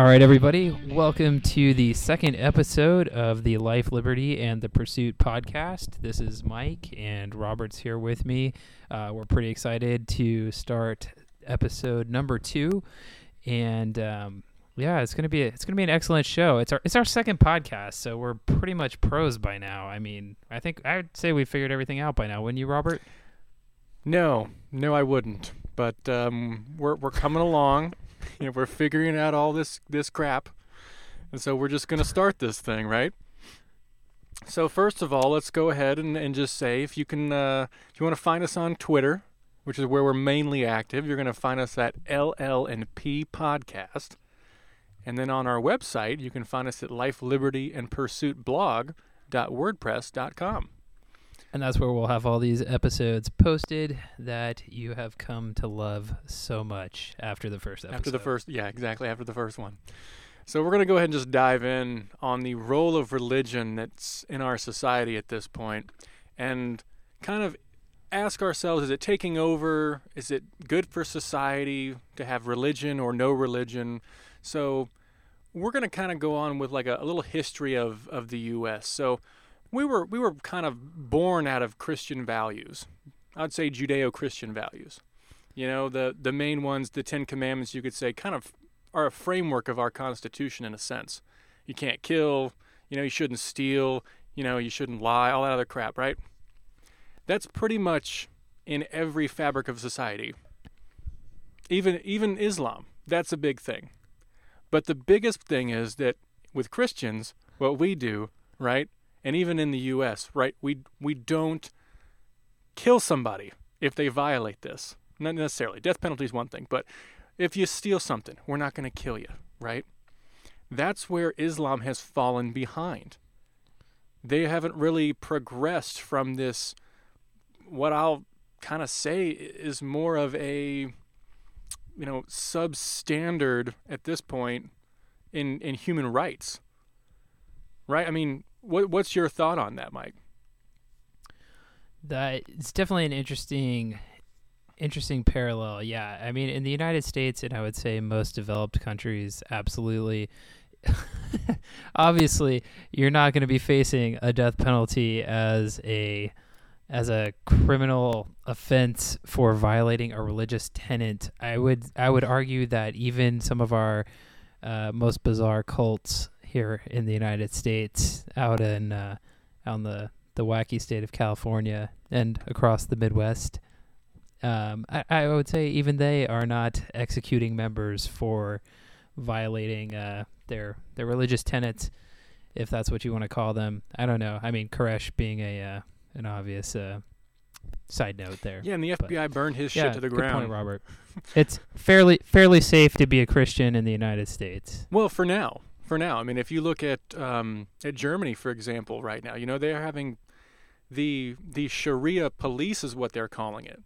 All right, everybody, welcome to the second episode of the Life, Liberty, and the Pursuit podcast. This is Mike, and Robert's here with me. Uh, we're pretty excited to start episode number two, and um, yeah, it's gonna be a, it's gonna be an excellent show. It's our it's our second podcast, so we're pretty much pros by now. I mean, I think I'd say we figured everything out by now, wouldn't you, Robert? No, no, I wouldn't. But um, we're we're coming along. you know, we're figuring out all this this crap, and so we're just gonna start this thing, right? So first of all, let's go ahead and, and just say if you can, uh, if you want to find us on Twitter, which is where we're mainly active, you're gonna find us at LL and P Podcast, and then on our website, you can find us at Life, Liberty, and Pursuit blog.wordpress.com. And that's where we'll have all these episodes posted that you have come to love so much after the first episode. After the first, yeah, exactly, after the first one. So we're going to go ahead and just dive in on the role of religion that's in our society at this point and kind of ask ourselves is it taking over? Is it good for society to have religion or no religion? So we're going to kind of go on with like a, a little history of, of the U.S. So we were we were kind of born out of Christian values. I'd say Judeo-Christian values. You know, the the main ones, the 10 commandments you could say kind of are a framework of our constitution in a sense. You can't kill, you know, you shouldn't steal, you know, you shouldn't lie, all that other crap, right? That's pretty much in every fabric of society. Even even Islam, that's a big thing. But the biggest thing is that with Christians, what we do, right, and even in the U.S., right? We we don't kill somebody if they violate this. Not necessarily. Death penalty is one thing, but if you steal something, we're not going to kill you, right? That's where Islam has fallen behind. They haven't really progressed from this. What I'll kind of say is more of a, you know, substandard at this point in in human rights. Right? I mean, what what's your thought on that, Mike? That it's definitely an interesting interesting parallel. Yeah. I mean, in the United States and I would say most developed countries absolutely obviously you're not going to be facing a death penalty as a as a criminal offense for violating a religious tenet. I would I would argue that even some of our uh, most bizarre cults here in the United States, out in uh, on the the wacky state of California and across the Midwest. Um, I, I would say even they are not executing members for violating uh, their their religious tenets, if that's what you want to call them. I don't know. I mean, Koresh being a uh, an obvious uh, side note there. Yeah, and the FBI but, burned his yeah, shit to the good ground. Point, Robert. it's fairly fairly safe to be a Christian in the United States. Well, for now, for now. I mean, if you look at um, at Germany, for example, right now, you know they're having the the Sharia police is what they're calling it.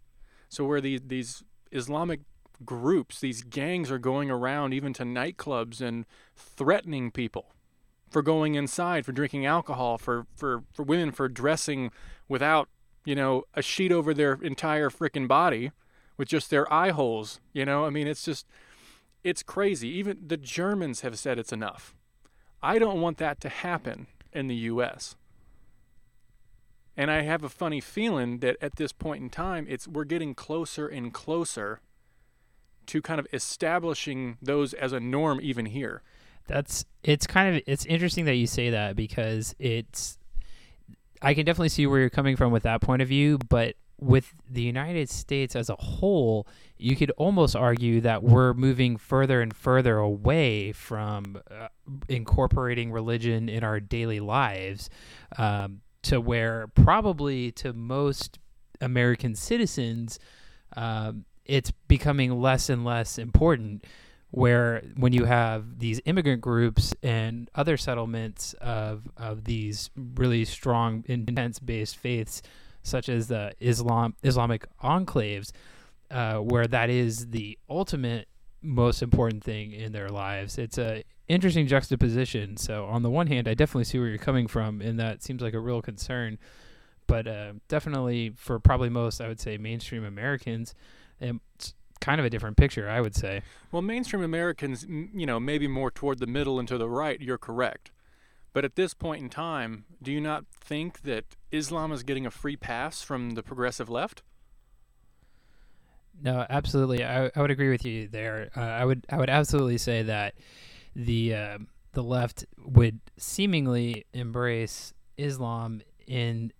So where these these Islamic groups, these gangs are going around even to nightclubs and threatening people for going inside, for drinking alcohol, for for for women for dressing without you know a sheet over their entire freaking body with just their eye holes. You know, I mean, it's just it's crazy. Even the Germans have said it's enough. I don't want that to happen in the U.S. And I have a funny feeling that at this point in time, it's we're getting closer and closer to kind of establishing those as a norm even here. That's it's kind of it's interesting that you say that because it's I can definitely see where you're coming from with that point of view, but with the United States as a whole, you could almost argue that we're moving further and further away from uh, incorporating religion in our daily lives um, to where probably to most American citizens, um, it's becoming less and less important. Where when you have these immigrant groups and other settlements of, of these really strong, intense based faiths, such as the Islam Islamic enclaves, uh, where that is the ultimate most important thing in their lives. It's a interesting juxtaposition. So on the one hand, I definitely see where you're coming from, and that seems like a real concern. But uh, definitely for probably most, I would say mainstream Americans, it's kind of a different picture, I would say. Well, mainstream Americans, you know, maybe more toward the middle and to the right, you're correct. But at this point in time, do you not think that Islam is getting a free pass from the progressive left? No, absolutely. I, I would agree with you there. Uh, I would I would absolutely say that the uh, the left would seemingly embrace Islam in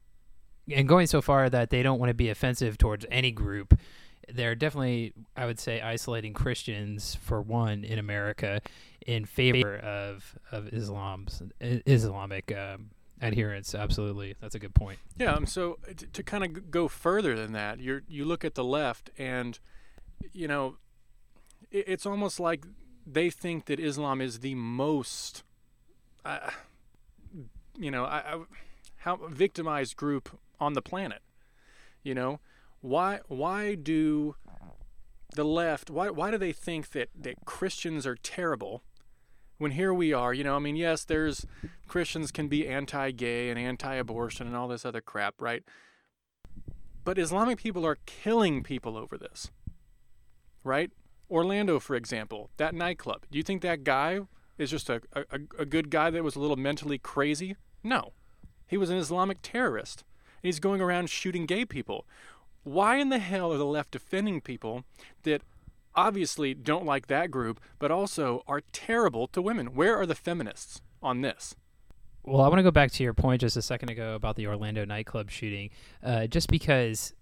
and going so far that they don't want to be offensive towards any group. They're definitely, I would say, isolating Christians for one in America in favor of of Islam's Islamic um, adherence. Absolutely, that's a good point. Yeah. Um, so to, to kind of go further than that, you you look at the left, and you know, it, it's almost like they think that Islam is the most, uh, you know, I, I, how victimized group on the planet. You know, why why do the left why why do they think that that Christians are terrible? When here we are, you know, I mean, yes, there's Christians can be anti-gay and anti-abortion and all this other crap, right? But Islamic people are killing people over this. Right? Orlando, for example, that nightclub. Do you think that guy is just a, a, a good guy that was a little mentally crazy? No. He was an Islamic terrorist. And he's going around shooting gay people. Why in the hell are the left defending people that obviously don't like that group, but also are terrible to women? Where are the feminists on this? Well, I want to go back to your point just a second ago about the Orlando nightclub shooting, uh, just because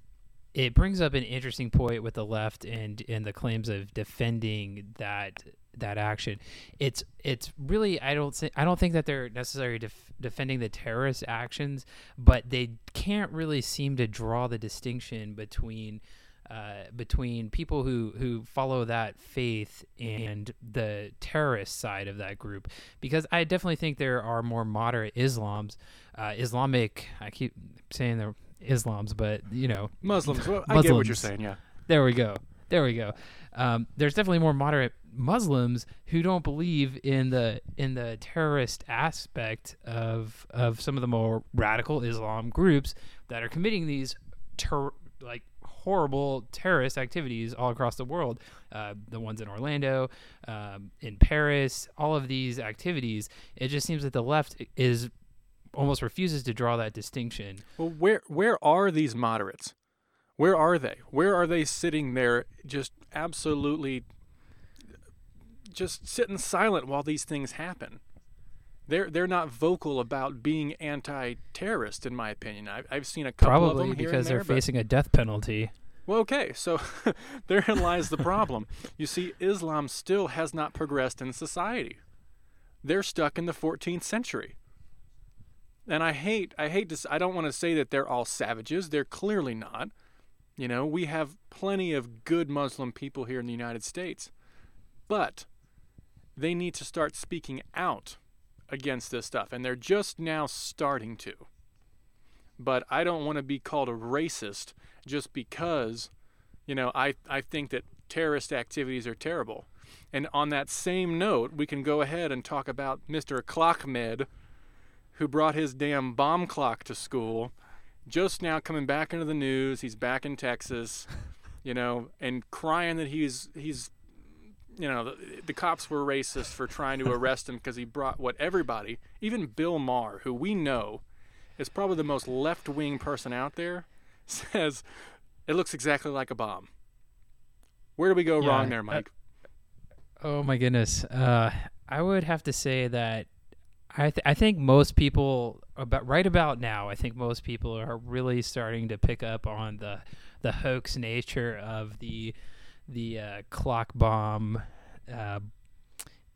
it brings up an interesting point with the left and and the claims of defending that that action. It's it's really I don't think I don't think that they're necessarily def- defending the terrorist actions, but they can't really seem to draw the distinction between uh, between people who who follow that faith and the terrorist side of that group, because I definitely think there are more moderate Islams, uh, Islamic. I keep saying they're Islams, but you know, Muslims. Well, I get what you're saying. Yeah. There we go. There we go. Um, there's definitely more moderate Muslims who don't believe in the in the terrorist aspect of of some of the more radical Islam groups that are committing these ter- like horrible terrorist activities all across the world. Uh, the ones in Orlando, um, in Paris, all of these activities. It just seems that the left is almost refuses to draw that distinction. Well, where where are these moderates? Where are they? Where are they sitting there just absolutely just sitting silent while these things happen? They're they're not vocal about being anti-terrorist, in my opinion. I've, I've seen a couple Probably of them because there, they're facing a death penalty. Well, okay, so therein lies the problem. You see, Islam still has not progressed in society. They're stuck in the 14th century. And I hate I hate to I don't want to say that they're all savages. They're clearly not. You know, we have plenty of good Muslim people here in the United States. But they need to start speaking out against this stuff and they're just now starting to. But I don't want to be called a racist just because you know, I I think that terrorist activities are terrible. And on that same note, we can go ahead and talk about Mr. Clockmed who brought his damn bomb clock to school, just now coming back into the news. He's back in Texas, you know, and crying that he's he's you know, the, the, cops were racist for trying to arrest him because he brought what everybody, even Bill Maher, who we know is probably the most left wing person out there, says it looks exactly like a bomb. Where do we go Yeah, wrong there, uh, Mike? Oh my goodness. Uh, I would have to say that I th- I think most people about right about now. I think most people are really starting to pick up on the the hoax nature of the the uh, clock bomb uh,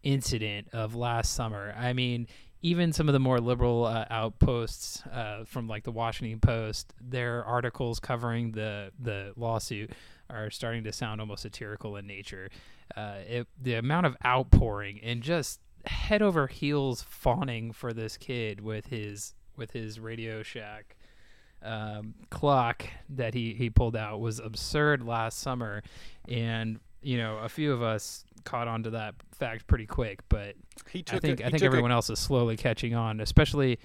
incident of last summer. I mean, even some of the more liberal uh, outposts uh, from like the Washington Post, their articles covering the the lawsuit are starting to sound almost satirical in nature. Uh, it, the amount of outpouring and just head over heels fawning for this kid with his with his Radio Shack um, clock that he he pulled out was absurd last summer, and you know a few of us caught on to that fact pretty quick, but He I think a, I think took a- everyone else is slowly catching on, especially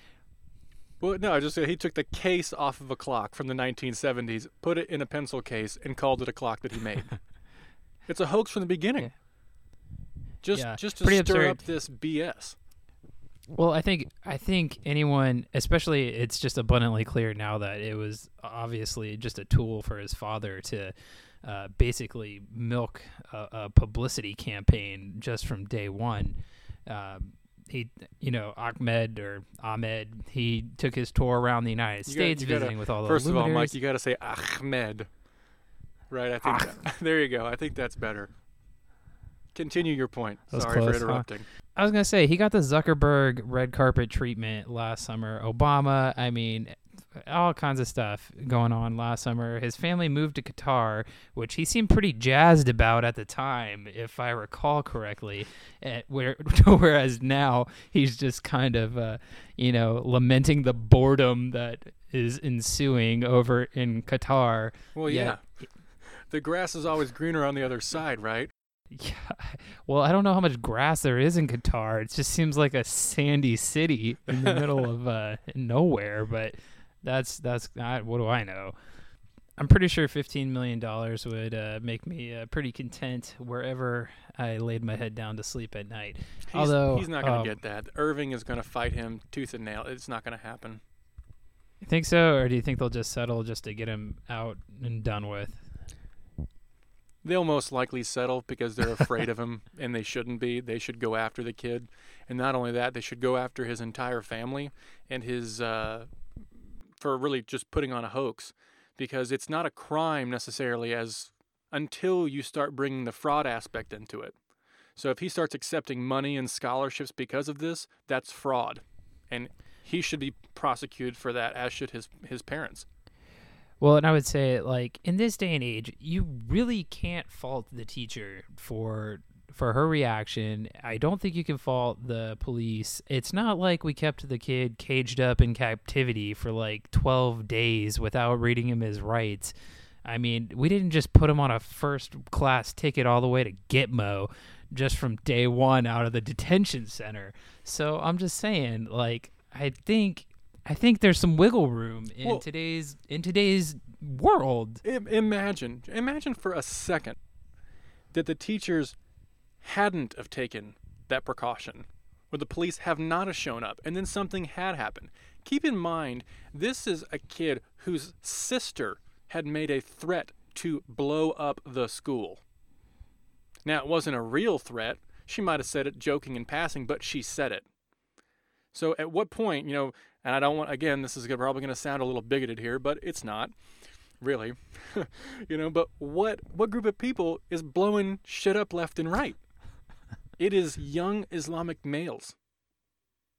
Well, no, I just said he took the case off of a clock from the 1970s, put it in a pencil case, and called it a clock that he made. It's a hoax from the beginning. Yeah. Just Yeah, just to stir absurd. up this BS. Well, I think I think anyone, especially it's just abundantly clear now that it was obviously just a tool for his father to uh, basically milk a, a publicity campaign just from day one. Um, he, you know, Ahmed or Ahmed, he took his tour around the United You gotta- States gotta- visiting with all the First of all, Mike, you got to say Ahmed. Right, I think that, there you go. I think that's better. Continue your point. That Sorry close, for huh? interrupting. I was gonna say he got the Zuckerberg red carpet treatment last summer. Obama, I mean, all kinds of stuff going on last summer. His family moved to Qatar, which he seemed pretty jazzed about at the time, if I recall correctly. Eh, where whereas now he's just kind of, uh, you know, lamenting the boredom that is ensuing over in Qatar. Well, yeah. Yeah. The grass is always greener on the other side, right? Yeah. Well, I don't know how much grass there is in Qatar. It just seems like a sandy city in the middle of uh, nowhere. But that's that's I, what do I know? I'm pretty sure 15 million dollars would uh, make me uh, pretty content wherever I laid my head down to sleep at night. He's, Although, he's not going um, to get that. Irving is going to fight him tooth and nail. It's not going to happen. You think so, or do you think they'll just settle just to get him out and done with? They'll most likely settle because they're afraid of him, and they shouldn't be. They should go after the kid, and not only that, they should go after his entire family and his uh, for really just putting on a hoax, because it's not a crime necessarily as until you start bringing the fraud aspect into it. So if he starts accepting money and scholarships because of this, that's fraud, and he should be prosecuted for that, as should his his parents. Well, and I would say, like in this day and age, you really can't fault the teacher for for her reaction. I don't think you can fault the police. It's not like we kept the kid caged up in captivity for like twelve days without reading him his rights. I mean, we didn't just put him on a first class ticket all the way to Gitmo just from day one out of the detention center. So I'm just saying, like, I think I think there's some wiggle room in Well- today's in today's world. Imagine, imagine for a second that the teachers hadn't have taken that precaution, or the police have not have shown up, and then something had happened. Keep in mind, this is a kid whose sister had made a threat to blow up the school. Now, it wasn't a real threat. She might have said it joking in passing, but she said it. So, at what point, you know, and I don't want, again, this is probably going to sound a little bigoted here, but it's not really you know but what what group of people is blowing shit up left and right? It is young islamic males.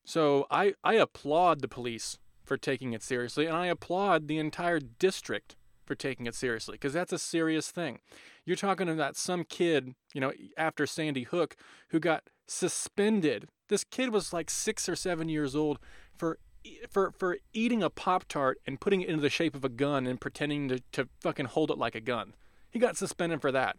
So i i applaud the police for taking it seriously and i applaud the entire district for taking it seriously because that's a serious thing you're talking about some kid you know after sandy hook who got suspended this kid was like six or seven years old for for for eating a pop tart and putting it into the shape of a gun and pretending to, to fucking hold it like a gun. He got suspended for that.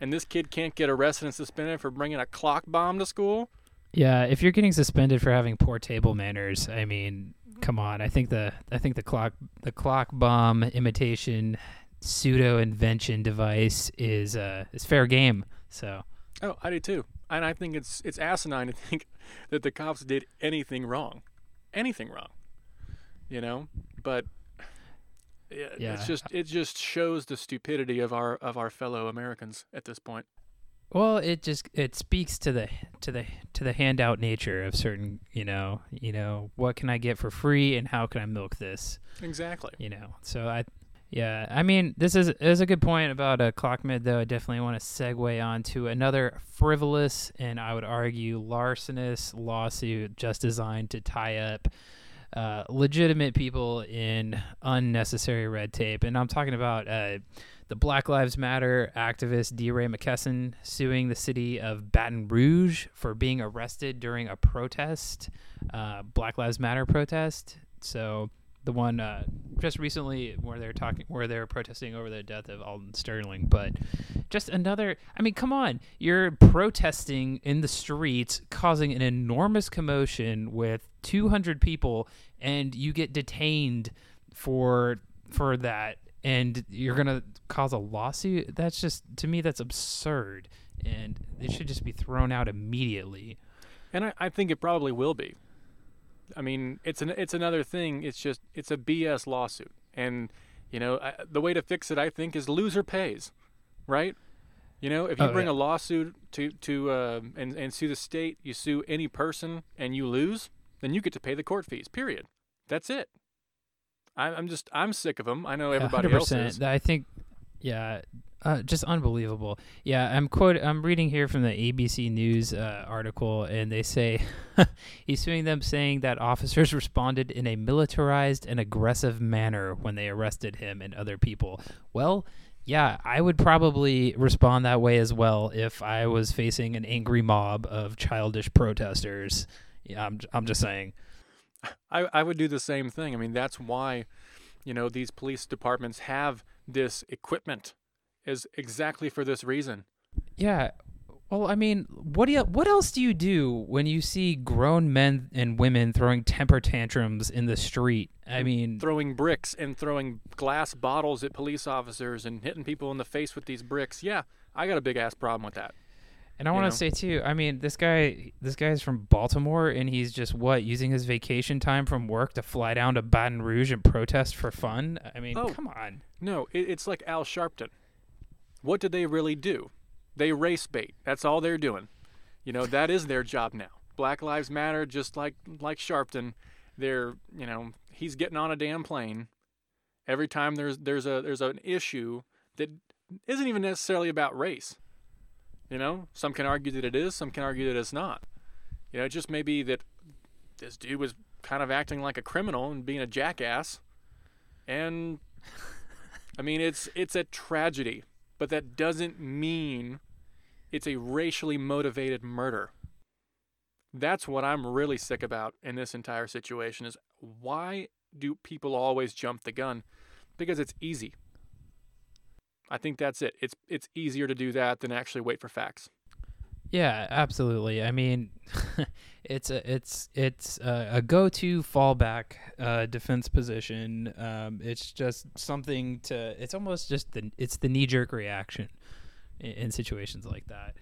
And this kid can't get arrested and suspended for bringing a clock bomb to school. Yeah, if you're getting suspended for having poor table manners, I mean, come on. I think the I think the clock the clock bomb imitation pseudo invention device is uh is fair game. So Oh, I do too. And I think it's it's asinine to think that the cops did anything wrong, anything wrong. You know, but yeah, Yeah. it's just it just shows the stupidity of our of our fellow Americans at this point. Well, it just it speaks to the to the to the handout nature of certain, you know, you know, what can I get for free and how can I milk this, Exactly. you know. So I yeah, I mean, this is is a good point about a Clockmed though. I definitely want to segue on to another frivolous and I would argue larcenous lawsuit just designed to tie up uh, legitimate people in unnecessary red tape. And I'm talking about uh, the Black Lives Matter activist DeRay Mckesson suing the city of Baton Rouge for being arrested during a protest, uh, Black Lives Matter protest. So the one uh, just recently where they're talking, where they're protesting over the death of Alton Sterling, but just another. I mean, come on, you're protesting in the streets, causing an enormous commotion with 200 people, and you get detained for for that and you're gonna cause a lawsuit. That's just to me that's absurd, and it should just be thrown out immediately. And I, I think it probably will be. I mean, it's an it's another thing. It's just it's a BS lawsuit, and you know I, the way to fix it, I think, is loser pays, right? You know, if you Oh, bring yeah. a lawsuit to to uh, and and sue the state, you sue any person, and you lose, then you get to pay the court fees. Period. That's it. I, I'm just I'm sick of them. I know everybody else is. I think, yeah, uh, just unbelievable. Yeah, I'm quote. I'm reading here from the ABC News uh, article, and they say he's suing them, saying that officers responded in a militarized and aggressive manner when they arrested him and other people. Well. Yeah, I would probably respond that way as well if I was facing an angry mob of childish protesters. Yeah, I'm, I'm just saying. I, I would do the same thing. I mean, that's why, you know, these police departments have this equipment is exactly for this reason. Yeah. Well, I mean, what do you, what else do you do when you see grown men and women throwing temper tantrums in the street? I mean, Throwing bricks and throwing glass bottles at police officers and hitting people in the face with these bricks. Yeah, I got a big ass problem with that. and I want to say too. I mean, this guy this guy's from Baltimore, and he's just what using his vacation time from work to fly down to Baton Rouge and protest for fun. I mean, Oh. come on. No, it, it's like Al Sharpton. What do they really do? They race bait. That's all they're doing. You know, that is their job now. Black Lives Matter, just like like Sharpton, they're you know he's getting on a damn plane. Every time there's there's a there's an issue that isn't even necessarily about race. You know, some can argue that it is, some can argue that it's not. You know, it just may be that this dude was kind of acting like a criminal and being a jackass, and I mean, it's it's a tragedy, but that doesn't mean it's a racially motivated murder. That's what I'm really sick about in this entire situation is why do people always jump the gun? Because it's easy. I think that's it. It's it's easier to do that than actually wait for facts. Yeah, absolutely. I mean, it's a it's it's a, a go-to fallback uh, defense position. Um, it's just something to. It's almost just the it's the knee-jerk reaction in, in situations like that.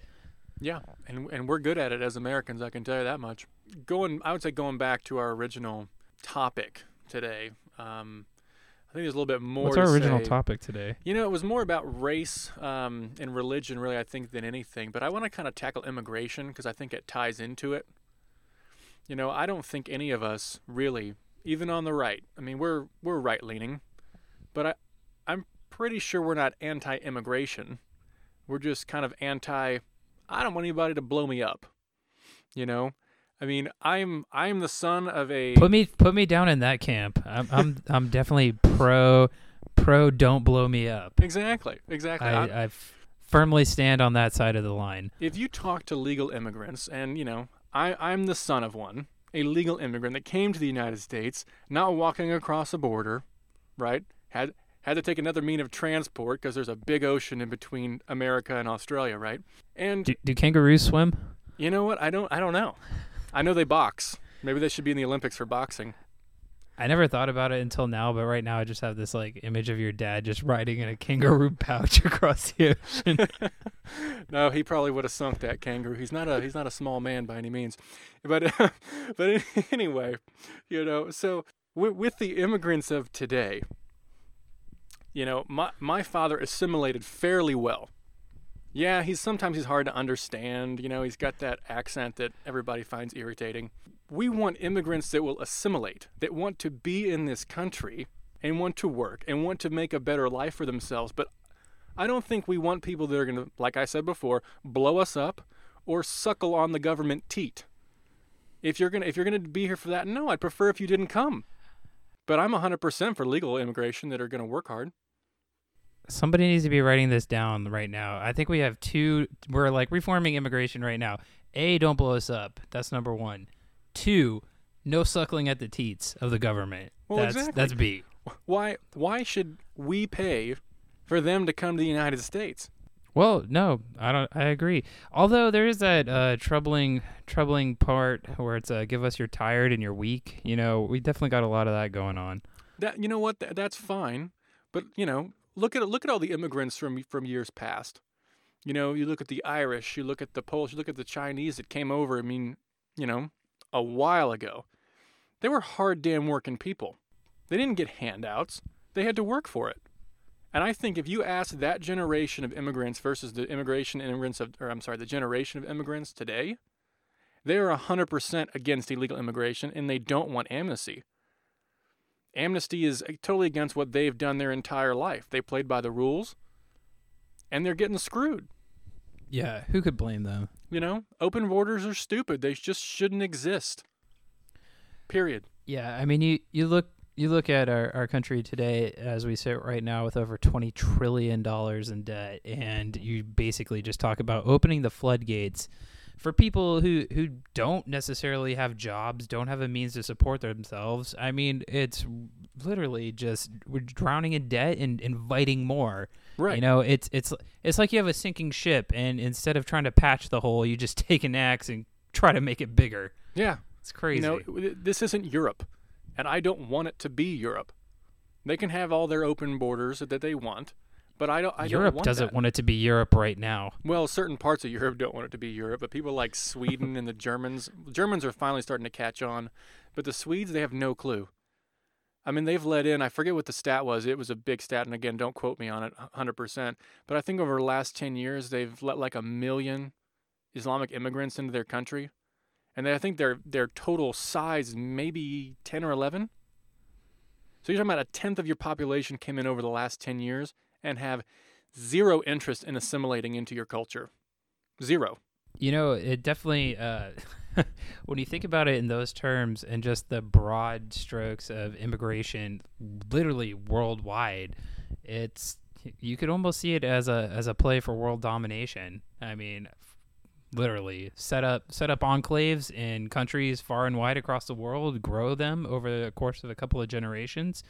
Yeah, and and we're good at it as Americans. I can tell you that much. Going, I would say going back to our original topic today. Um, think there's a little bit more. What's our original say. topic today? You know, it was more about race um, and religion, really, I think, than anything. But I want to kind of tackle immigration because I think it ties into it. You know, I don't think any of us really, even on the right. I mean, we're we're right leaning, but I, I'm pretty sure we're not anti-immigration. We're just kind of anti. I don't want anybody to blow me up. You know, I mean, I'm I'm the son of a. Put me put me down in that camp. I'm I'm I'm definitely pro pro. Don't blow me up. exactly, exactly. I, I firmly stand on that side of the line. if you talk to legal immigrants, and you know, I, I'm the son of one, a legal immigrant that came to the United States, not walking across a border, right? Had had to take another mean of transport because there's a big ocean in between America and Australia, right? And Do, do kangaroos swim? you know what? I don't I don't know. I know they box. Maybe they should be in the Olympics for boxing. I never thought about it until now, but right now I just have this like image of your dad just riding in a kangaroo pouch across the ocean. no, he probably would have sunk that kangaroo. He's not a he's not a small man by any means, but but anyway, you know. So with, with the immigrants of today, you know, my my father assimilated fairly well. Yeah, he's sometimes he's hard to understand. You know, he's got that accent that everybody finds irritating. We want immigrants that will assimilate, that want to be in this country and want to work and want to make a better life for themselves. But I don't think we want people that are going to, like I said before, blow us up or suckle on the government teat. If you're gonna if you're gonna be here for that, no, I'd prefer if you didn't come. But I'm 100% for legal immigration that are going to work hard. Somebody needs to be writing this down right now. I think we have two. We're like reforming immigration right now. A, don't blow us up. That's number one. Two, no suckling at the teats of the government. Well, that's exactly. that's B. Why why should we pay for them to come to the United States? Well, no, I don't. I agree. Although there is that uh, troubling, troubling part where it's uh, give us your tired and your weak. You know, we definitely got a lot of that going on. That you know what? That, that's fine. But you know, look at look at all the immigrants from from years past. You know, you look at the Irish, you look at the Polish, you look at the Chinese that came over. I mean, you know, a while ago. They were hard damn working people. They didn't get handouts. They had to work for it. And I think if you ask that generation of immigrants versus the immigration immigrants of, or I'm sorry, the generation of immigrants today, they are 100% against illegal immigration and they don't want amnesty. Amnesty is totally against what they've done their entire life. They played by the rules and they're getting screwed. Yeah, who could blame them? You know, open borders are stupid. They just shouldn't exist. Period. Yeah, I mean, you, you look you look at our, our country today as we sit right now with over $20 trillion in debt, and you basically just talk about opening the floodgates for people who, who don't necessarily have jobs, don't have a means to support themselves. I mean, it's literally just we're drowning in debt and inviting more. Right. You know, it's it's it's like you have a sinking ship, and instead of trying to patch the hole, you just take an axe and try to make it bigger. Yeah. It's crazy. You know, this isn't Europe, and I don't want it to be Europe. They can have all their open borders that they want, but I don't. I Europe don't want doesn't that. want it to be Europe right now. Well, certain parts of Europe don't want it to be Europe, but people like Sweden and the Germans, Germans are finally starting to catch on, but the Swedes they have no clue. I mean, they've let in. I forget what the stat was. It was a big stat, and again, don't quote me on it, hundred percent. But I think over the last ten years, they've let like a million Islamic immigrants into their country, and I think their their total size is maybe ten or eleven. So you're talking about a tenth of your population came in over the last ten years and have zero interest in assimilating into your culture. Zero. You know, it definitely, uh, when you think about it in those terms and just the broad strokes of immigration, literally worldwide, it's you could almost see it as a as a play for world domination. I mean, literally set up set up enclaves in countries far and wide across the world, grow them over the course of a couple of generations.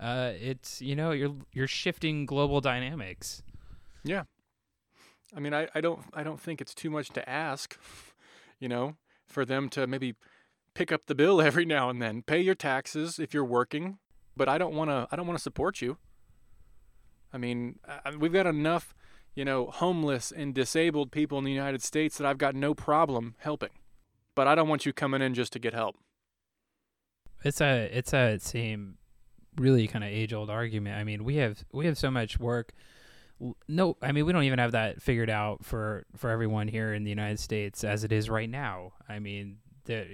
Uh, it's you know you're you're shifting global dynamics. Yeah. I mean, I, I don't I don't think it's too much to ask, you know, for them to maybe pick up the bill every now and then, pay your taxes if you're working, but I don't want to I don't want to support you. I mean, I, we've got enough, you know, homeless and disabled people in the United States that I've got no problem helping. But I don't want you coming in just to get help. It's a it's a same really kind of age old argument. I mean, we have we have so much work. No, I mean we don't even have that figured out for for everyone here in the United States as it is right now. I mean, there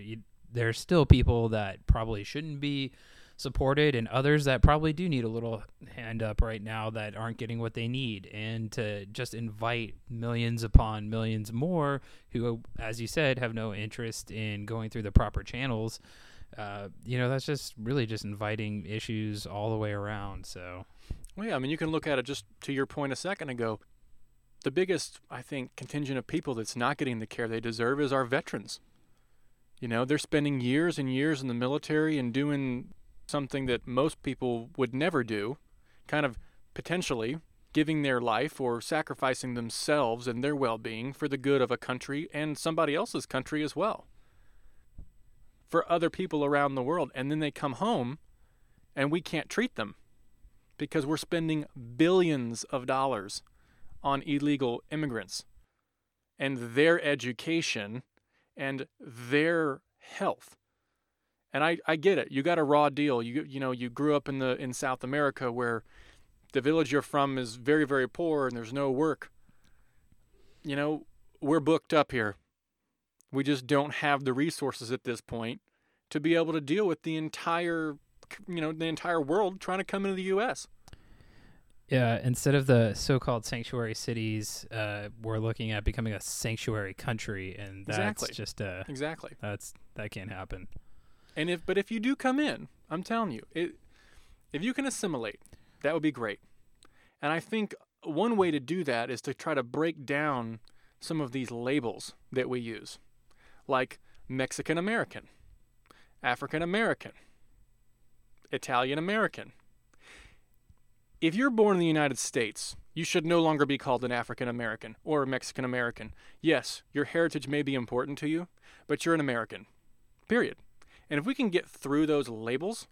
there's still people that probably shouldn't be supported and others that probably do need a little hand up right now that aren't getting what they need and to just invite millions upon millions more who as you said have no interest in going through the proper channels uh, you know, that's just really just inviting issues all the way around. So, well, yeah, I mean, you can look at it just to your point a second ago. The biggest, I think, contingent of people that's not getting the care they deserve is our veterans. You know, they're spending years and years in the military and doing something that most people would never do, kind of potentially giving their life or sacrificing themselves and their well being for the good of a country and somebody else's country as well for other people around the world. And then they come home and we can't treat them because we're spending billions of dollars on illegal immigrants and their education and their health. And I, I get it. You got a raw deal. You you know, you grew up in the in South America where the village you're from is very, very poor and there's no work. You know, we're booked up here. We just don't have the resources at this point to be able to deal with the entire, you know, the entire world trying to come into the U.S. Yeah, instead of the so-called sanctuary cities, uh, we're looking at becoming a sanctuary country, and that's Exactly. just uh, Exactly. that's that can't happen. And if but if you do come in, I'm telling you, it, if you can assimilate, that would be great. And I think one way to do that is to try to break down some of these labels that we use, like Mexican American, African American, Italian American. If you're born in the United States, you should no longer be called an African American or a Mexican American. Yes, your heritage may be important to you, but you're an American. Period. And if we can get through those labels,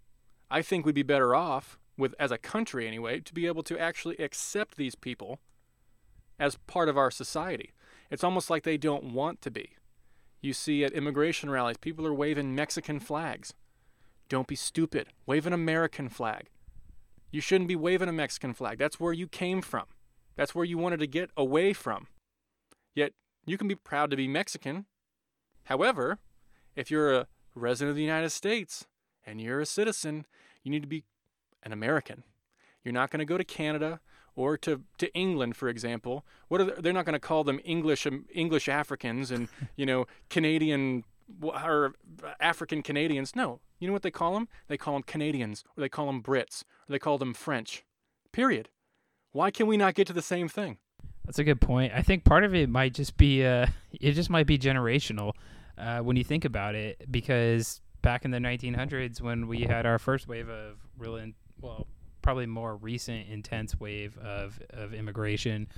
I think we'd be better off with as a country anyway, to be able to actually accept these people as part of our society. It's almost like they don't want to be. You see at immigration rallies, people are waving Mexican flags. Don't be stupid. Wave an American flag. You shouldn't be waving a Mexican flag. That's where you came from. That's where you wanted to get away from. Yet you can be proud to be Mexican. However, if you're a resident of the United States and you're a citizen, you need to be an American. You're not going to go to Canada or to, to England, for example. What are they, they're not going to call them English um, English Africans and you know Canadian or African Canadians. No, you know what they call them? They call them Canadians, or they call them Brits, or they call them French. Period. Why can we not get to the same thing? That's a good point. I think part of it might just be uh, it just might be generational uh, when you think about it, because back in the 1900s when we had our first wave of real, in, well, probably more recent intense wave of of immigration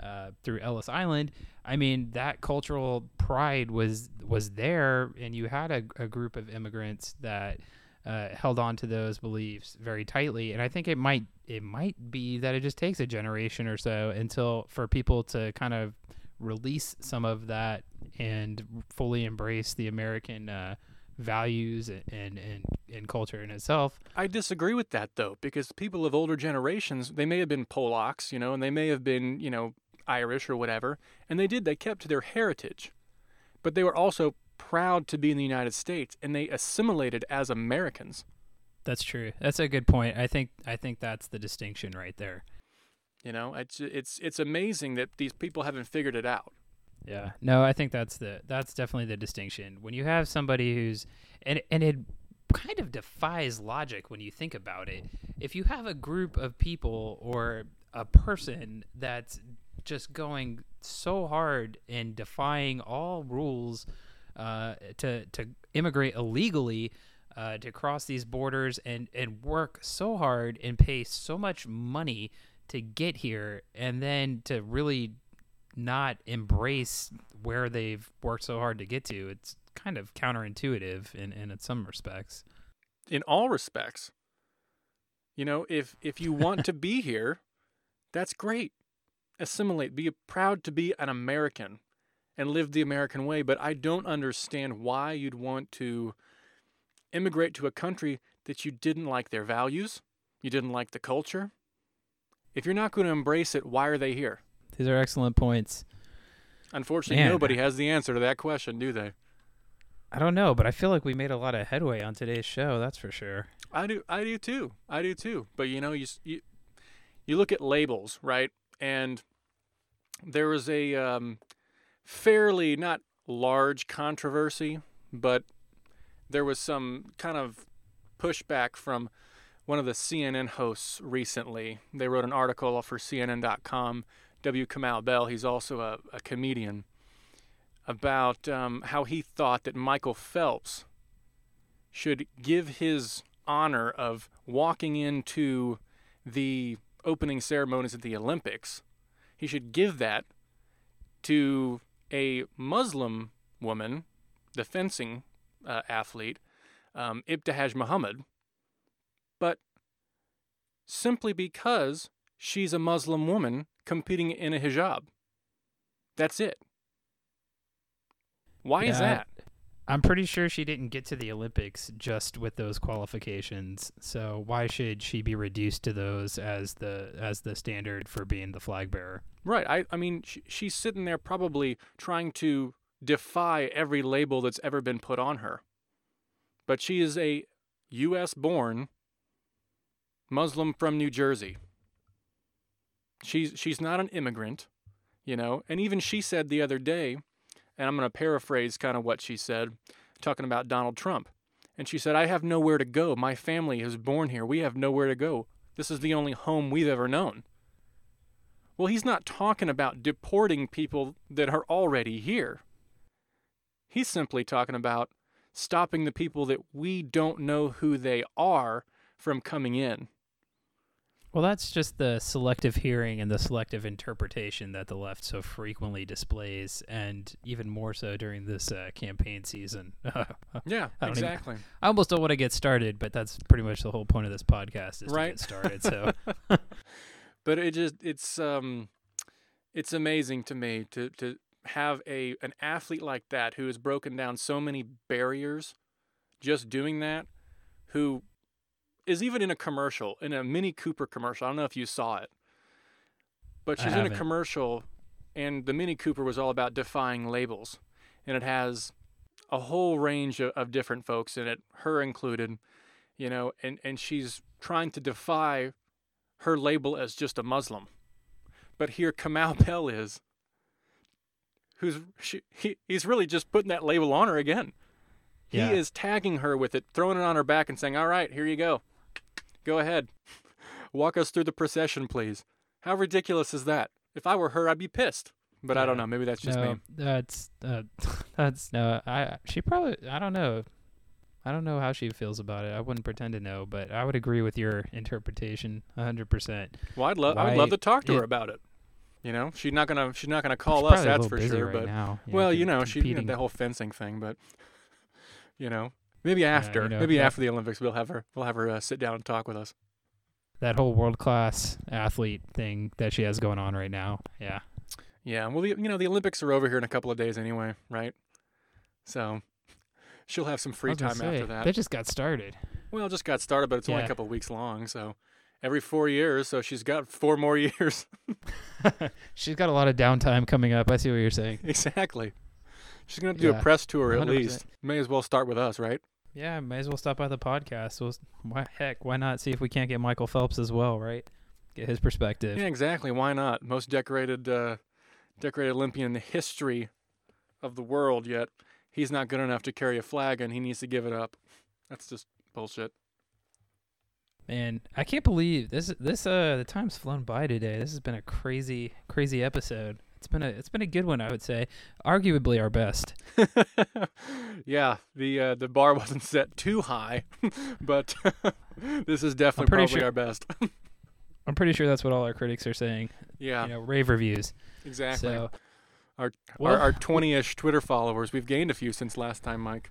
uh, through Ellis Island. I mean, that cultural pride was was there, and you had a, a group of immigrants that uh, held on to those beliefs very tightly. And I think it might it might be that it just takes a generation or so until for people to kind of release some of that and fully embrace the American uh, values and, and and culture in itself. I disagree with that though, because people of older generations, they may have been Polacks, you know, and they may have been, you know, Irish or whatever, and they did they kept to their heritage. But they were also proud to be in the United States and they assimilated as Americans. That's true. That's a good point. I think I think that's the distinction right there. You know, it's it's it's amazing that these people haven't figured it out. Yeah. No, I think that's the that's definitely the distinction. When you have somebody who's and and it kind of defies logic when you think about it. If you have a group of people or a person that's just going so hard and defying all rules uh, to to immigrate illegally, uh, to cross these borders and and work so hard and pay so much money to get here, and then to really not embrace where they've worked so hard to get to. It's kind of counterintuitive in, in some respects. In all respects. You know, if if you want to be here, that's great. Assimilate, be proud to be an American and live the American way, but I don't understand why you'd want to immigrate to a country that you didn't like their values, you didn't like the culture. If you're not going to embrace it, why are they here? These are excellent points. Unfortunately, Man. nobody has the answer to that question, do they? I don't know, but I feel like we made a lot of headway on today's show. That's for sure. I do. I do too. I do too. But you know, you you, you look at labels, right? And there was a um, fairly not large controversy, but there was some kind of pushback from one of the CNN hosts recently. They wrote an article for CNN.com W. Kamau Bell, he's also a, a comedian, about um, how he thought that Michael Phelps should give his honor of walking into the opening ceremonies at the Olympics. He should give that to a Muslim woman, the fencing uh, athlete, um, Ibtihaj Muhammad, but simply because she's a Muslim woman competing in a hijab. That's it. Why yeah, is that? I'm pretty sure she didn't get to the Olympics just with those qualifications. So why should she be reduced to those as the as the standard for being the flag bearer? Right. I I mean she, she's sitting there probably trying to defy every label that's ever been put on her. But she is a US born Muslim from New Jersey. She's she's not an immigrant, you know. And even she said the other day, and I'm going to paraphrase kind of what she said, talking about Donald Trump. And she said, "I have nowhere to go. My family is born here. We have nowhere to go. This is the only home we've ever known." Well, he's not talking about deporting people that are already here. He's simply talking about stopping the people that we don't know who they are from coming in. Well, that's just the selective hearing and the selective interpretation that the left so frequently displays, and even more so during this uh, campaign season. Yeah, I don't even- exactly. I almost don't want to get started, but that's pretty much the whole point of this podcast is Right. to get started. So, but it just it's um it's amazing to me to to have a an athlete like that who has broken down so many barriers just doing that who is even in a commercial in a mini cooper commercial i don't know if you saw it but she's in a commercial and the mini cooper was all about defying labels and it has a whole range of, of different folks in it her included you know and and she's trying to defy her label as just a Muslim. But here Kamau Bell is, who's she, he, he's really just putting that label on her again. Yeah. He is tagging her with it, throwing it on her back, and saying, "All right, here you go. Go ahead, walk us through the procession, please." How ridiculous is that? If I were her, I'd be pissed. But I don't know. Maybe that's just no, me. that's uh, that's no. I she probably I don't know. I don't know how she feels about it. I wouldn't pretend to know, but I would agree with your interpretation 100%. Well, I'd love. I would love to talk to her about it. You know, she's not gonna. She's not gonna call us. That's for sure. right but now. well, you know, she you know, the whole fencing thing, but you know, maybe after, you know, maybe that- after the Olympics, we'll have her, we'll have her uh, sit down and talk with us. that whole world class athlete thing that she has going on right now. Yeah. Yeah, well, the, you know, the Olympics are over here in a couple of days anyway, right? So she'll have some free time say, after that. They just got started. Well, just got started, but it's only a couple of weeks long, so every four years, so she's got four more years. She's got a lot of downtime coming up. I see what you're saying. exactly. She's gonna have to do a press tour at 100%. least. May as well start with us, right? Yeah, may as well stop by the podcast. Well, why, heck, why not see if we can't get Michael Phelps as well, right? Get his perspective. Yeah, exactly. Why not? Most decorated, uh, decorated Olympian in the history of the world. Yet he's not good enough to carry a flag, and he needs to give it up. That's just bullshit. Man, I can't believe this. This uh, the time's flown by today. This has been a crazy, crazy episode. It's been a, it's been a good one, I would say. Arguably our best. yeah, the uh, the bar wasn't set too high, but this is definitely probably sure- our best. I'm pretty sure that's what all our critics are saying. yeah, You know, rave reviews. exactly. So, our well, our our twenty-ish Twitter followers, we've gained a few since last time, Mike.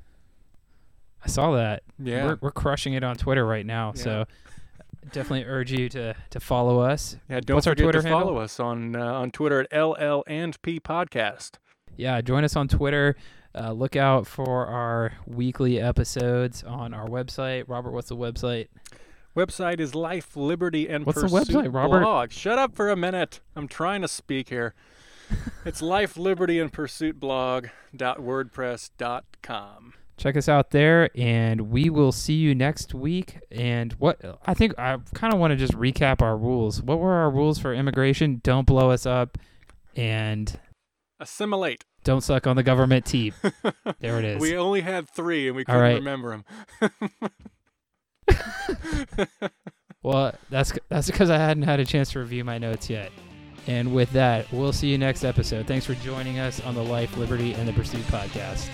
I saw that. Yeah, We're, we're crushing it on Twitter right now. So, definitely urge you to to follow us. yeah. Don't what's our forget Twitter to handle? follow us on uh, on Twitter at LL and P Podcast. Yeah, join us on Twitter. Uh, look out for our weekly episodes on our website. Robert, what's the website? Website is Life, Liberty, and What's the Pursuit website, Robert? Blog. Shut up for a minute. I'm trying to speak here. it's Life, Liberty, and Pursuit Blog.wordpress.com. Check us out there, and we will see you next week. And what I think I kind of want to just recap our rules. What were our rules for immigration? Don't blow us up, and Assimilate. don't suck on the government teat. There it is. We only had three and we couldn't right. remember them. Well, that's that's because I hadn't had a chance to review my notes yet. And with that, we'll see you next episode. Thanks for joining us on the Life, Liberty, and the Pursuit podcast.